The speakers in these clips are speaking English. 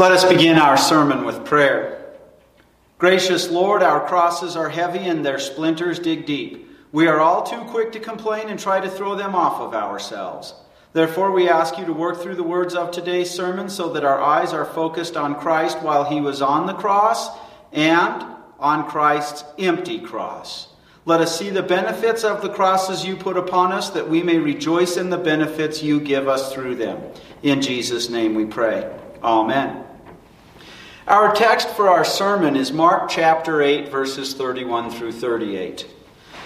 Let us begin our sermon with prayer. Gracious Lord, our crosses are heavy and their splinters dig deep. We are all too quick to complain and try to throw them off of ourselves. Therefore, we ask you to work through the words of today's sermon so that our eyes are focused on Christ while he was on the cross and on Christ's empty cross. Let us see the benefits of the crosses you put upon us that we may rejoice in the benefits you give us through them. In Jesus' name we pray. Amen. Our text for our sermon is Mark chapter 8, verses 31 through 38.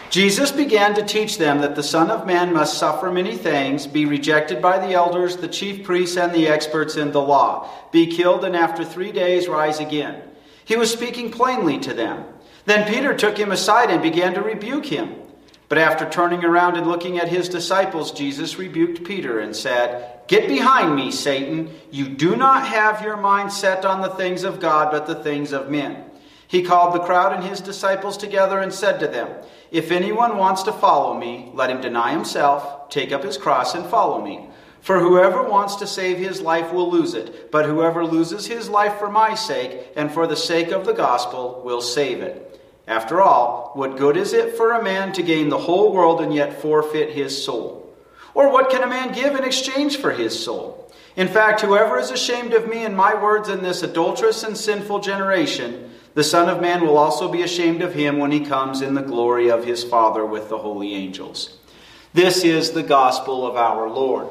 Jesus began to teach them that the Son of Man must suffer many things, be rejected by the elders, the chief priests, and the experts in the law, be killed, and after three days rise again. He was speaking plainly to them. Then Peter took him aside and began to rebuke him. But after turning around and looking at his disciples, Jesus rebuked Peter and said, Get behind me, Satan. You do not have your mind set on the things of God, but the things of men. He called the crowd and his disciples together and said to them, If anyone wants to follow me, let him deny himself, take up his cross, and follow me. For whoever wants to save his life will lose it, but whoever loses his life for my sake and for the sake of the gospel will save it. After all, what good is it for a man to gain the whole world and yet forfeit his soul? Or what can a man give in exchange for his soul? In fact, whoever is ashamed of me and my words in this adulterous and sinful generation, the Son of Man will also be ashamed of him when he comes in the glory of his Father with the holy angels. This is the gospel of our Lord.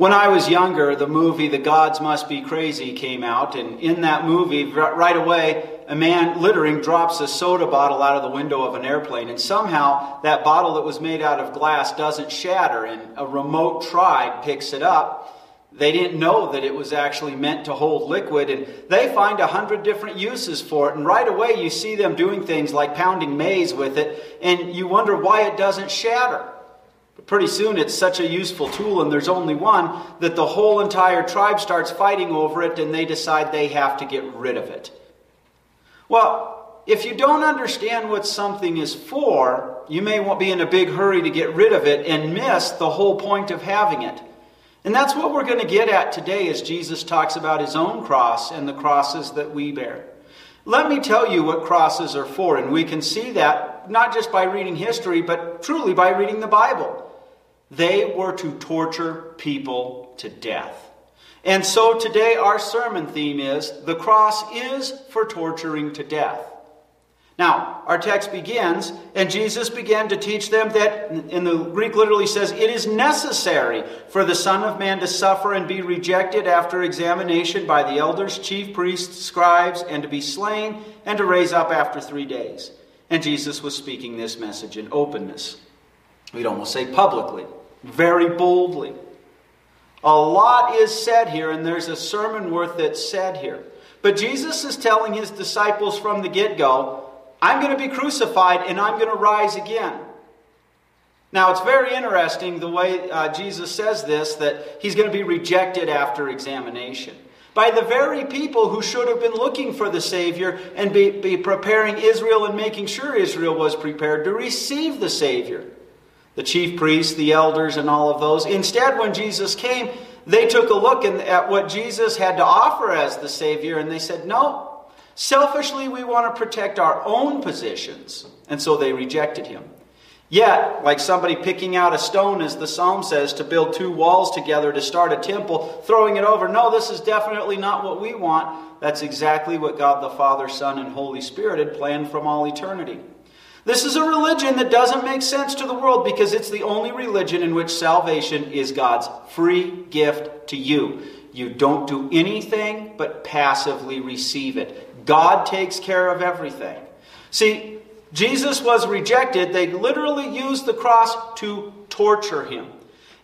When I was younger, the movie The Gods Must Be Crazy came out, and in that movie, right away, a man littering drops a soda bottle out of the window of an airplane, and somehow that bottle that was made out of glass doesn't shatter, and a remote tribe picks it up. They didn't know that it was actually meant to hold liquid, and they find a hundred different uses for it. And right away, you see them doing things like pounding maize with it, and you wonder why it doesn't shatter. But pretty soon, it's such a useful tool, and there's only one, that the whole entire tribe starts fighting over it, and they decide they have to get rid of it. Well, if you don't understand what something is for, you may be in a big hurry to get rid of it and miss the whole point of having it. And that's what we're going to get at today as Jesus talks about his own cross and the crosses that we bear. Let me tell you what crosses are for, and we can see that not just by reading history, but truly by reading the Bible. They were to torture people to death. And so today our sermon theme is the cross is for torturing to death. Now, our text begins, and Jesus began to teach them that, in the Greek literally says, it is necessary for the Son of Man to suffer and be rejected after examination by the elders, chief priests, scribes, and to be slain, and to raise up after three days. And Jesus was speaking this message in openness. We'd almost say publicly, very boldly. A lot is said here, and there's a sermon worth it said here. But Jesus is telling his disciples from the get go, I'm going to be crucified and I'm going to rise again. Now, it's very interesting the way uh, Jesus says this that he's going to be rejected after examination by the very people who should have been looking for the Savior and be, be preparing Israel and making sure Israel was prepared to receive the Savior the chief priests, the elders, and all of those. Instead, when Jesus came, they took a look at what Jesus had to offer as the Savior and they said, No, selfishly we want to protect our own positions. And so they rejected him. Yet, like somebody picking out a stone, as the psalm says, to build two walls together to start a temple, throwing it over, no, this is definitely not what we want. That's exactly what God the Father, Son, and Holy Spirit had planned from all eternity. This is a religion that doesn't make sense to the world because it's the only religion in which salvation is God's free gift to you. You don't do anything but passively receive it. God takes care of everything. See, Jesus was rejected. They literally used the cross to torture him.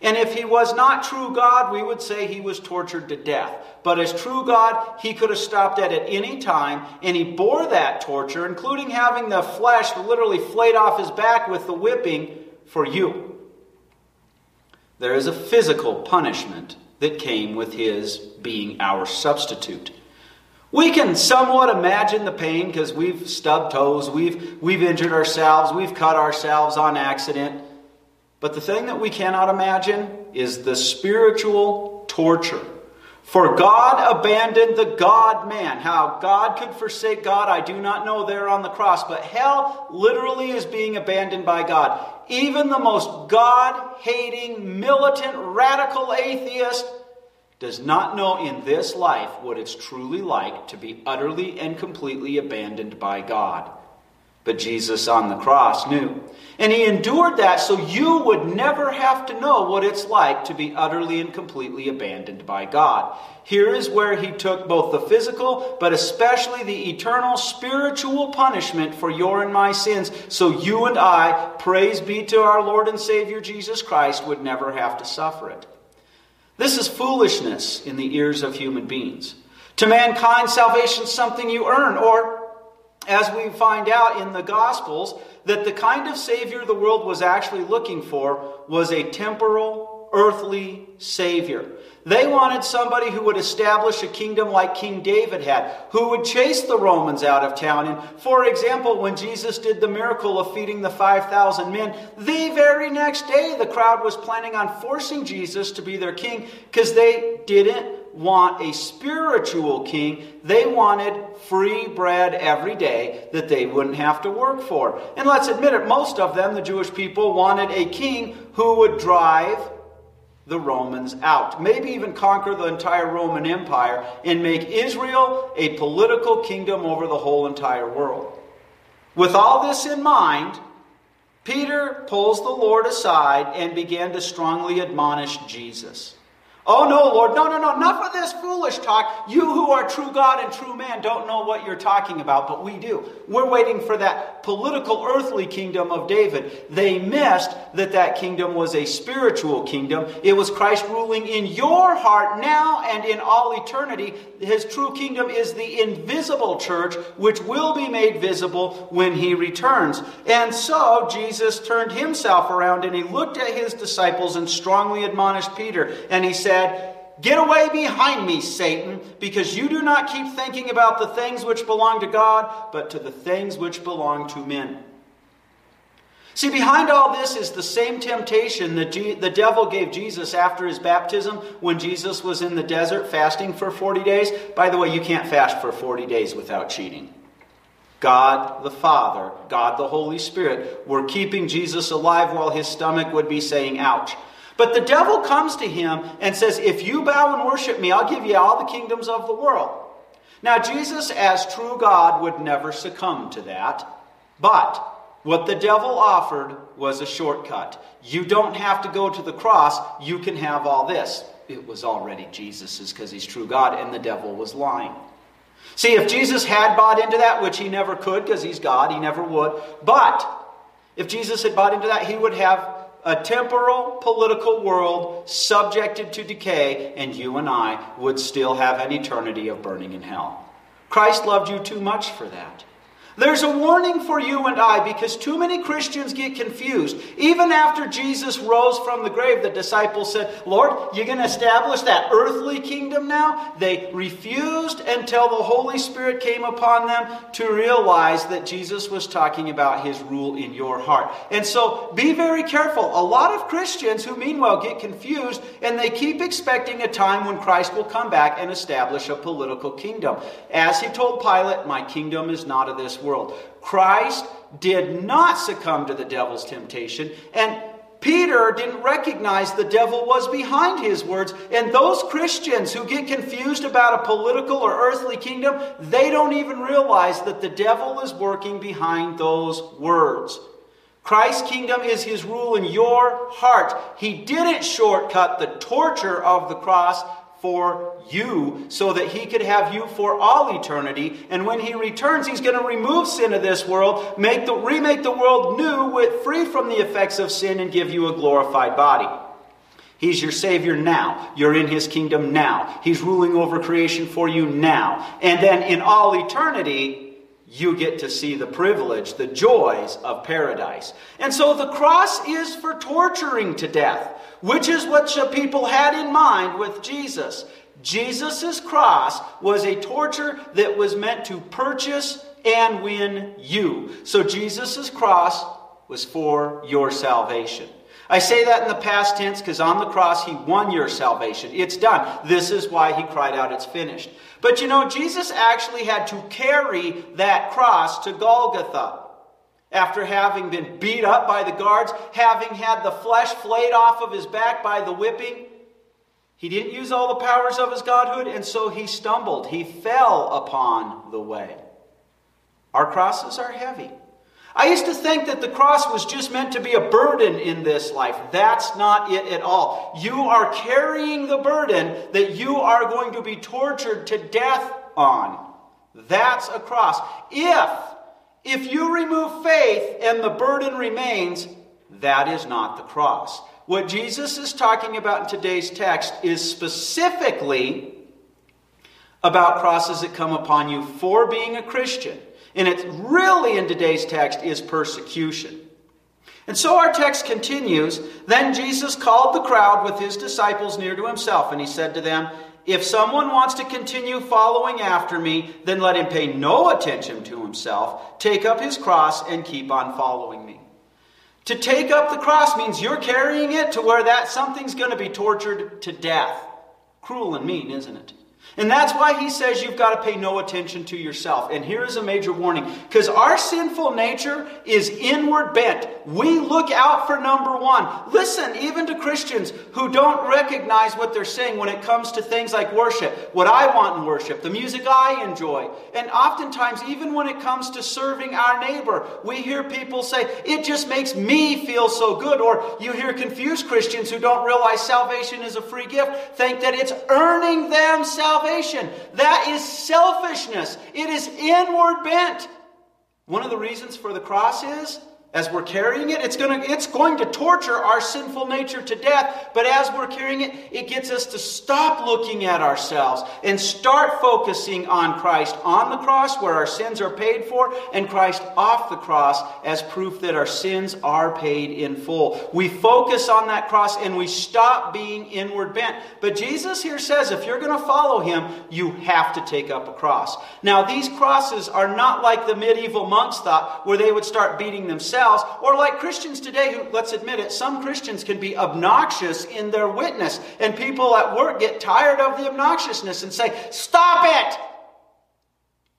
And if he was not true God, we would say he was tortured to death. But as true God, he could have stopped that at any time, and he bore that torture, including having the flesh literally flayed off his back with the whipping for you. There is a physical punishment that came with his being our substitute. We can somewhat imagine the pain because we've stubbed toes, we've, we've injured ourselves, we've cut ourselves on accident. But the thing that we cannot imagine is the spiritual torture For God abandoned the God man. How God could forsake God, I do not know there on the cross. But hell literally is being abandoned by God. Even the most God hating, militant, radical atheist does not know in this life what it's truly like to be utterly and completely abandoned by God. But Jesus on the cross knew. And he endured that so you would never have to know what it's like to be utterly and completely abandoned by God. Here is where he took both the physical, but especially the eternal spiritual punishment for your and my sins, so you and I, praise be to our Lord and Savior Jesus Christ, would never have to suffer it. This is foolishness in the ears of human beings. To mankind, salvation is something you earn, or as we find out in the Gospels, that the kind of Savior the world was actually looking for was a temporal, earthly Savior. They wanted somebody who would establish a kingdom like King David had, who would chase the Romans out of town. And for example, when Jesus did the miracle of feeding the 5,000 men, the very next day the crowd was planning on forcing Jesus to be their king because they didn't want a spiritual king. They wanted free bread every day that they wouldn't have to work for. And let's admit it, most of them, the Jewish people, wanted a king who would drive the Romans out. Maybe even conquer the entire Roman Empire and make Israel a political kingdom over the whole entire world. With all this in mind, Peter pulls the Lord aside and began to strongly admonish Jesus. Oh no, Lord, no, no, no, enough of this foolish talk. You who are true God and true man don't know what you're talking about, but we do. We're waiting for that political earthly kingdom of David. They missed that that kingdom was a spiritual kingdom. It was Christ ruling in your heart now and in all eternity. His true kingdom is the invisible church, which will be made visible when he returns. And so Jesus turned himself around and he looked at his disciples and strongly admonished Peter. And he said, said, Get away behind me, Satan, because you do not keep thinking about the things which belong to God, but to the things which belong to men. See, behind all this is the same temptation that the devil gave Jesus after his baptism when Jesus was in the desert fasting for 40 days. By the way, you can't fast for 40 days without cheating. God the Father, God the Holy Spirit were keeping Jesus alive while his stomach would be saying, ouch. But the devil comes to him and says, If you bow and worship me, I'll give you all the kingdoms of the world. Now, Jesus, as true God, would never succumb to that. But what the devil offered was a shortcut. You don't have to go to the cross, you can have all this. It was already Jesus's because he's true God, and the devil was lying. See, if Jesus had bought into that, which he never could because he's God, he never would, but if Jesus had bought into that, he would have a temporal political world subjected to decay, and you and I would still have an eternity of burning in hell. Christ loved you too much for that. There's a warning for you and I because too many Christians get confused. Even after Jesus rose from the grave, the disciples said, Lord, you're going to establish that earthly kingdom now? They refused until the Holy Spirit came upon them to realize that Jesus was talking about his rule in your heart. And so be very careful. A lot of Christians who meanwhile get confused and they keep expecting a time when Christ will come back and establish a political kingdom. As he told Pilate, My kingdom is not of this world world. Christ did not succumb to the devil's temptation, and Peter didn't recognize the devil was behind his words. And those Christians who get confused about a political or earthly kingdom, they don't even realize that the devil is working behind those words. Christ's kingdom is his rule in your heart. He didn't shortcut the torture of the cross for you so that he could have you for all eternity. And when he returns, he's going to remove sin of this world, make the, remake the world new, with, free from the effects of sin, and give you a glorified body. He's your Savior now. You're in His kingdom now. He's ruling over creation for you now. And then in all eternity, you get to see the privilege, the joys of paradise. And so the cross is for torturing to death which is what the people had in mind with Jesus. Jesus' cross was a torture that was meant to purchase and win you. So Jesus' cross was for your salvation. I say that in the past tense because on the cross he won your salvation. It's done. This is why he cried out, It's finished. But you know, Jesus actually had to carry that cross to Golgotha. After having been beat up by the guards, having had the flesh flayed off of his back by the whipping, he didn't use all the powers of his godhood, and so he stumbled. He fell upon the way. Our crosses are heavy. I used to think that the cross was just meant to be a burden in this life. That's not it at all. You are carrying the burden that you are going to be tortured to death on. That's a cross. If if you remove faith and the burden remains, that is not the cross. What Jesus is talking about in today's text is specifically about crosses that come upon you for being a Christian. And it really in today's text is persecution. And so our text continues Then Jesus called the crowd with his disciples near to himself, and he said to them, If someone wants to continue following after me, then let him pay no attention to himself, take up his cross, and keep on following me. To take up the cross means you're carrying it to where that something's going to be tortured to death. Cruel and mean, isn't it? And that's why he says you've got to pay no attention to yourself. And here is a major warning because our sinful nature is inward bent. We look out for number one. Listen, even to Christians who don't recognize what they're saying when it comes to things like worship, what I want in worship, the music I enjoy. And oftentimes, even when it comes to serving our neighbor, we hear people say, it just makes me feel so good. Or you hear confused Christians who don't realize salvation is a free gift think that it's earning them salvation salvation. That is selfishness. It is inward bent. One of the reasons for the cross is as we're carrying it, it's, gonna, it's going to torture our sinful nature to death. But as we're carrying it, it gets us to stop looking at ourselves and start focusing on Christ on the cross where our sins are paid for, and Christ off the cross as proof that our sins are paid in full. We focus on that cross and we stop being inward bent. But Jesus here says if you're going to follow him, you have to take up a cross. Now, these crosses are not like the medieval monks thought, where they would start beating themselves themselves, or like Christians today, who, let's admit it, some Christians can be obnoxious in their witness, and people at work get tired of the obnoxiousness and say, Stop it!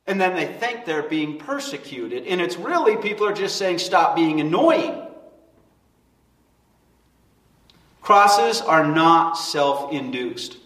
And then they think they're being persecuted, and it's really people are just saying, Stop being annoying. Crosses are not self induced,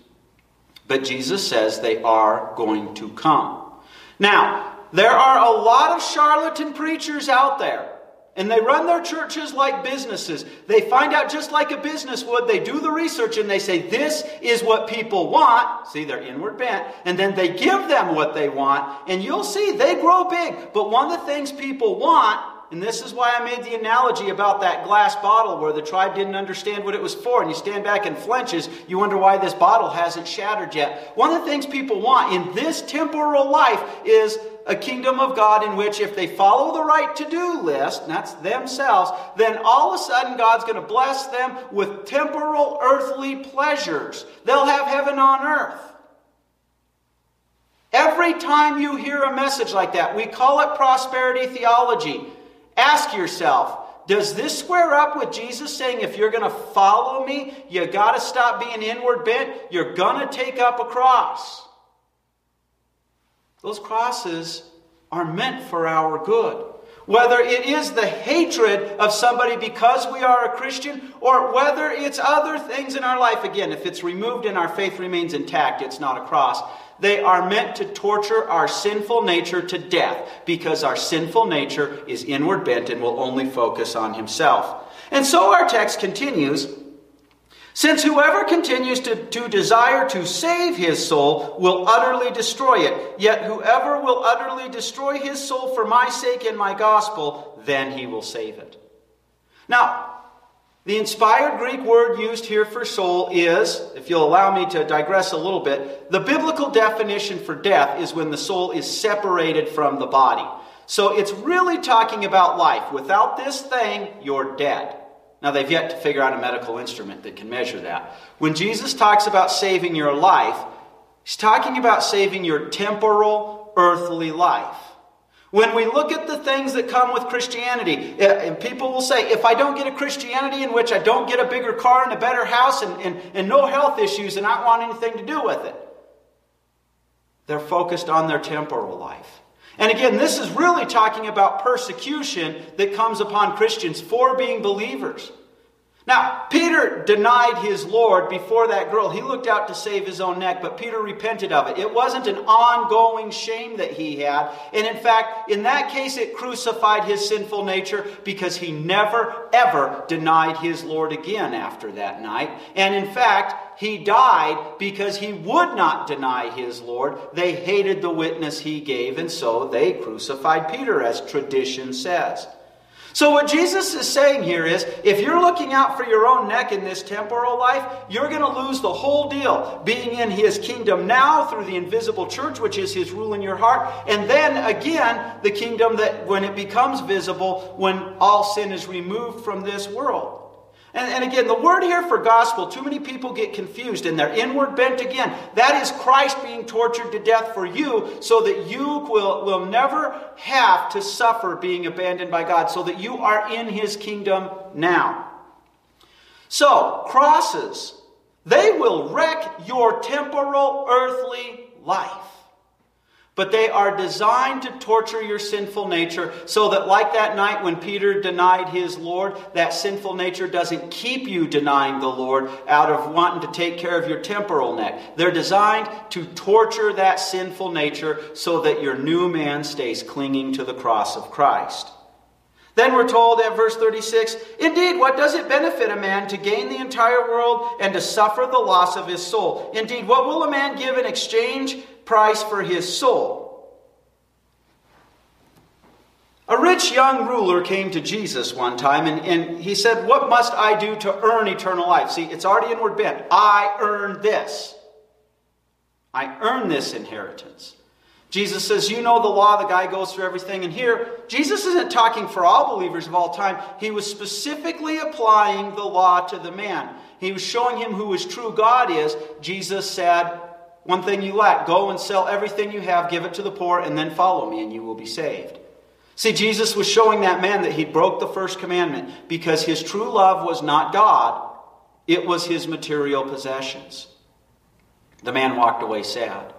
but Jesus says they are going to come. Now, there are a lot of charlatan preachers out there and they run their churches like businesses. They find out just like a business would. They do the research and they say, This is what people want. See, they're inward bent. And then they give them what they want. And you'll see they grow big. But one of the things people want, and this is why I made the analogy about that glass bottle where the tribe didn't understand what it was for, and you stand back and flinches, you wonder why this bottle hasn't shattered yet. One of the things people want in this temporal life is a kingdom of God in which if they follow the right to do list, that's themselves, then all of a sudden God's going to bless them with temporal earthly pleasures. They'll have heaven on earth. Every time you hear a message like that, we call it prosperity theology. Ask yourself, does this square up with Jesus saying, if you're going to follow me, you got to stop being inward bent? You're going to take up a cross. Those crosses are meant for our good. Whether it is the hatred of somebody because we are a Christian, or whether it's other things in our life, again, if it's removed and our faith remains intact, it's not a cross. They are meant to torture our sinful nature to death because our sinful nature is inward bent and will only focus on himself. And so our text continues since whoever continues to, to desire to save his soul will utterly destroy it, yet whoever will utterly destroy his soul for my sake and my gospel, then he will save it. Now, the inspired Greek word used here for soul is, if you'll allow me to digress a little bit, the biblical definition for death is when the soul is separated from the body. So it's really talking about life. Without this thing, you're dead. Now, they've yet to figure out a medical instrument that can measure that. When Jesus talks about saving your life, he's talking about saving your temporal, earthly life. When we look at the things that come with Christianity, uh, and people will say, if I don't get a Christianity in which I don't get a bigger car and a better house and, and, and no health issues, and I don't want anything to do with it. They're focused on their temporal life. And again, this is really talking about persecution that comes upon Christians for being believers. Now, Peter denied his Lord before that girl. He looked out to save his own neck, but Peter repented of it. It wasn't an ongoing shame that he had. And in fact, in that case, it crucified his sinful nature because he never, ever denied his Lord again after that night. And in fact, he died because he would not deny his Lord. They hated the witness he gave, and so they crucified Peter, as tradition says. So, what Jesus is saying here is if you're looking out for your own neck in this temporal life, you're going to lose the whole deal being in his kingdom now through the invisible church, which is his rule in your heart, and then again, the kingdom that when it becomes visible, when all sin is removed from this world. And, and, again, the word here for gospel, too many people get confused and they're inward bent again. That is Christ being tortured to death for you so that you will, will never have to suffer being abandoned by God, so that you are in his kingdom now. So, crosses, they will wreck your temporal earthly life. But they are designed to torture your sinful nature so that, like that night when Peter denied his Lord, that sinful nature doesn't keep you denying the Lord out of wanting to take care of your temporal neck. They're designed to torture that sinful nature so that your new man stays clinging to the cross of Christ. Then we're told at verse 36 Indeed, what does it benefit a man to gain the entire world and to suffer the loss of his soul? Indeed, what will a man give in exchange price for his soul? A rich young ruler came to Jesus one time and, and he said, What must I do to earn eternal life? See, it's already inward bent. I earn this. I earn this inheritance. Jesus says, You know the law, the guy goes through everything. And here, Jesus isn't talking for all believers of all time. He was specifically applying the law to the man. He was showing him who his true God is. Jesus said, One thing you lack go and sell everything you have, give it to the poor, and then follow me, and you will be saved. See, Jesus was showing that man that he broke the first commandment because his true love was not God, it was his material possessions. The man walked away sad.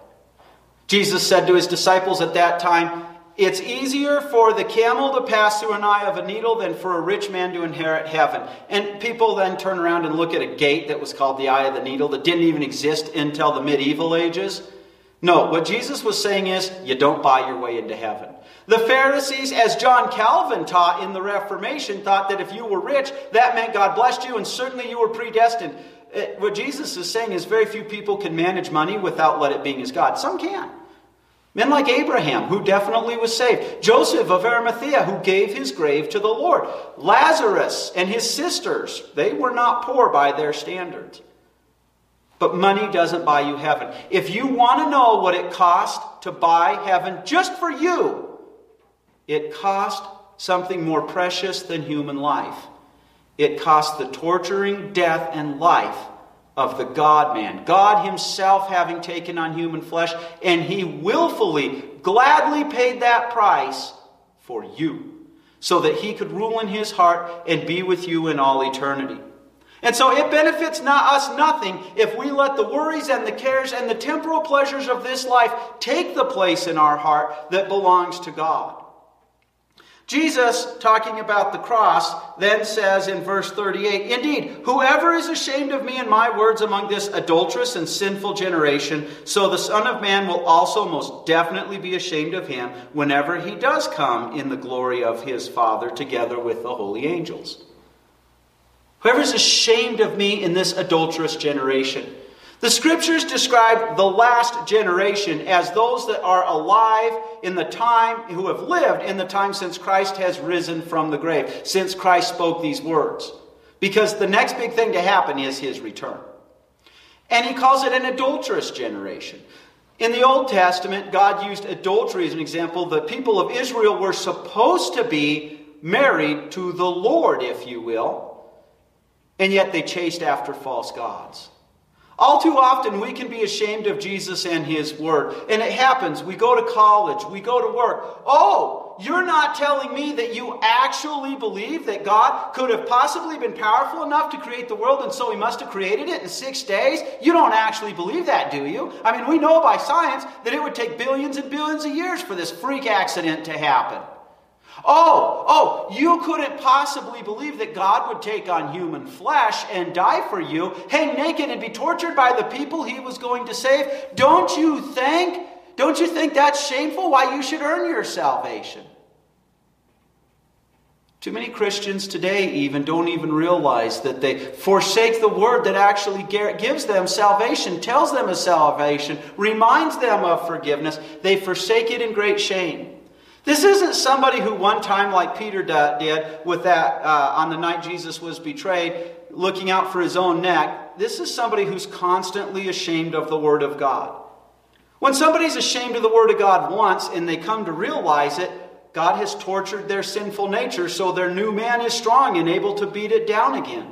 Jesus said to his disciples at that time, It's easier for the camel to pass through an eye of a needle than for a rich man to inherit heaven. And people then turn around and look at a gate that was called the eye of the needle that didn't even exist until the medieval ages. No, what Jesus was saying is, you don't buy your way into heaven. The Pharisees, as John Calvin taught in the Reformation, thought that if you were rich, that meant God blessed you and certainly you were predestined. Eh, what Jesus is saying is very few people can manage money without let it being as God. Some can. Men like Abraham, who definitely was saved. Joseph of Arimathea, who gave his grave to the Lord. Lazarus and his sisters, they were not poor by their standards. But money doesn't buy you heaven. If you want to know what it cost to buy heaven just for you, it cost something more precious than human life. It cost the torturing death and life of the God man. God himself having taken on human flesh, and he willfully, gladly paid that price for you, so that he could rule in his heart and be with you in all eternity. And so it benefits not us nothing if we let the worries and the cares and the temporal pleasures of this life take the place in our heart that belongs to God. Jesus, talking about the cross, then says in verse 38 Indeed, whoever is ashamed of me and my words among this adulterous and sinful generation, so the Son of Man will also most definitely be ashamed of him whenever he does come in the glory of his Father together with the holy angels. Whoever is ashamed of me in this adulterous generation. The scriptures describe the last generation as those that are alive in the time, who have lived in the time since Christ has risen from the grave, since Christ spoke these words. Because the next big thing to happen is his return. And he calls it an adulterous generation. In the Old Testament, God used adultery as an example. The people of Israel were supposed to be married to the Lord, if you will, and yet they chased after false gods. All too often, we can be ashamed of Jesus and His Word. And it happens. We go to college, we go to work. Oh, you're not telling me that you actually believe that God could have possibly been powerful enough to create the world and so he must have created it in six days? You don't actually believe that, do you? I mean, we know by science that it would take billions and billions of years for this freak accident to happen. Oh, oh, you couldn't possibly believe that God would take on human flesh and die for you, hang naked and be tortured by the people he was going to save. Don't you think? Don't you think that's shameful? Why you should earn your salvation? Too many Christians today even don't even realize that they forsake the word that actually gives them salvation, tells them of salvation, reminds them of forgiveness. They forsake it in great shame. This isn't somebody who one time, like Peter did with that uh, on the night Jesus was betrayed, looking out for his own neck. This is somebody who's constantly ashamed of the Word of God. When somebody's ashamed of the Word of God once and they come to realize it, God has tortured their sinful nature so their new man is strong and able to beat it down again.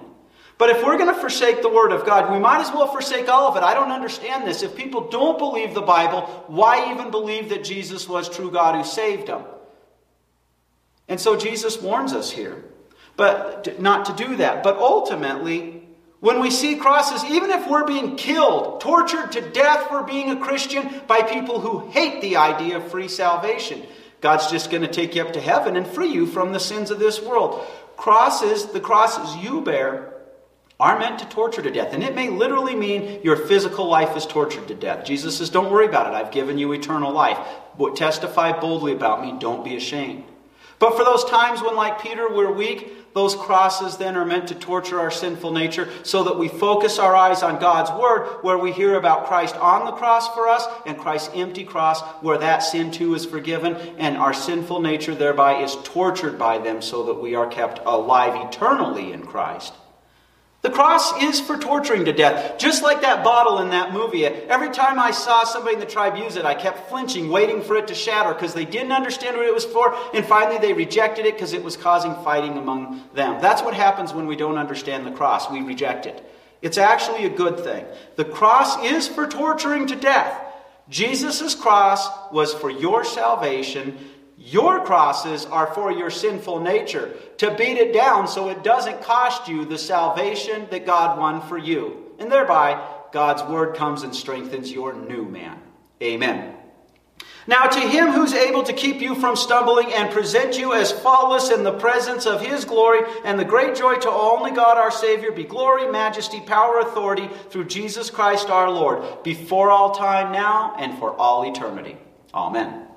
But if we're going to forsake the Word of God, we might as well forsake all of it. I don't understand this. If people don't believe the Bible, why even believe that Jesus was true God who saved them? And so Jesus warns us here, but not to do that. But ultimately, when we see crosses, even if we're being killed, tortured to death for being a Christian by people who hate the idea of free salvation, God's just going to take you up to heaven and free you from the sins of this world. Crosses, the crosses you bear, are meant to torture to death. And it may literally mean your physical life is tortured to death. Jesus says, Don't worry about it. I've given you eternal life. But testify boldly about me. Don't be ashamed. But for those times when, like Peter, we're weak, those crosses then are meant to torture our sinful nature so that we focus our eyes on God's Word, where we hear about Christ on the cross for us and Christ's empty cross, where that sin too is forgiven, and our sinful nature thereby is tortured by them so that we are kept alive eternally in Christ. The cross is for torturing to death. Just like that bottle in that movie. Every time I saw somebody in the tribe use it, I kept flinching, waiting for it to shatter because they didn't understand what it was for. And finally, they rejected it because it was causing fighting among them. That's what happens when we don't understand the cross. We reject it. It's actually a good thing. The cross is for torturing to death. Jesus' cross was for your salvation your crosses are for your sinful nature, to beat it down so it doesn't cost you the salvation that God won for you. And thereby, God's word comes and strengthens your new man. Amen. Now, to him who's able to keep you from stumbling and present you as faultless in the presence of his glory and the great joy to only God our Savior, be glory, majesty, power, authority through Jesus Christ our Lord, before all time now and for all eternity. Amen.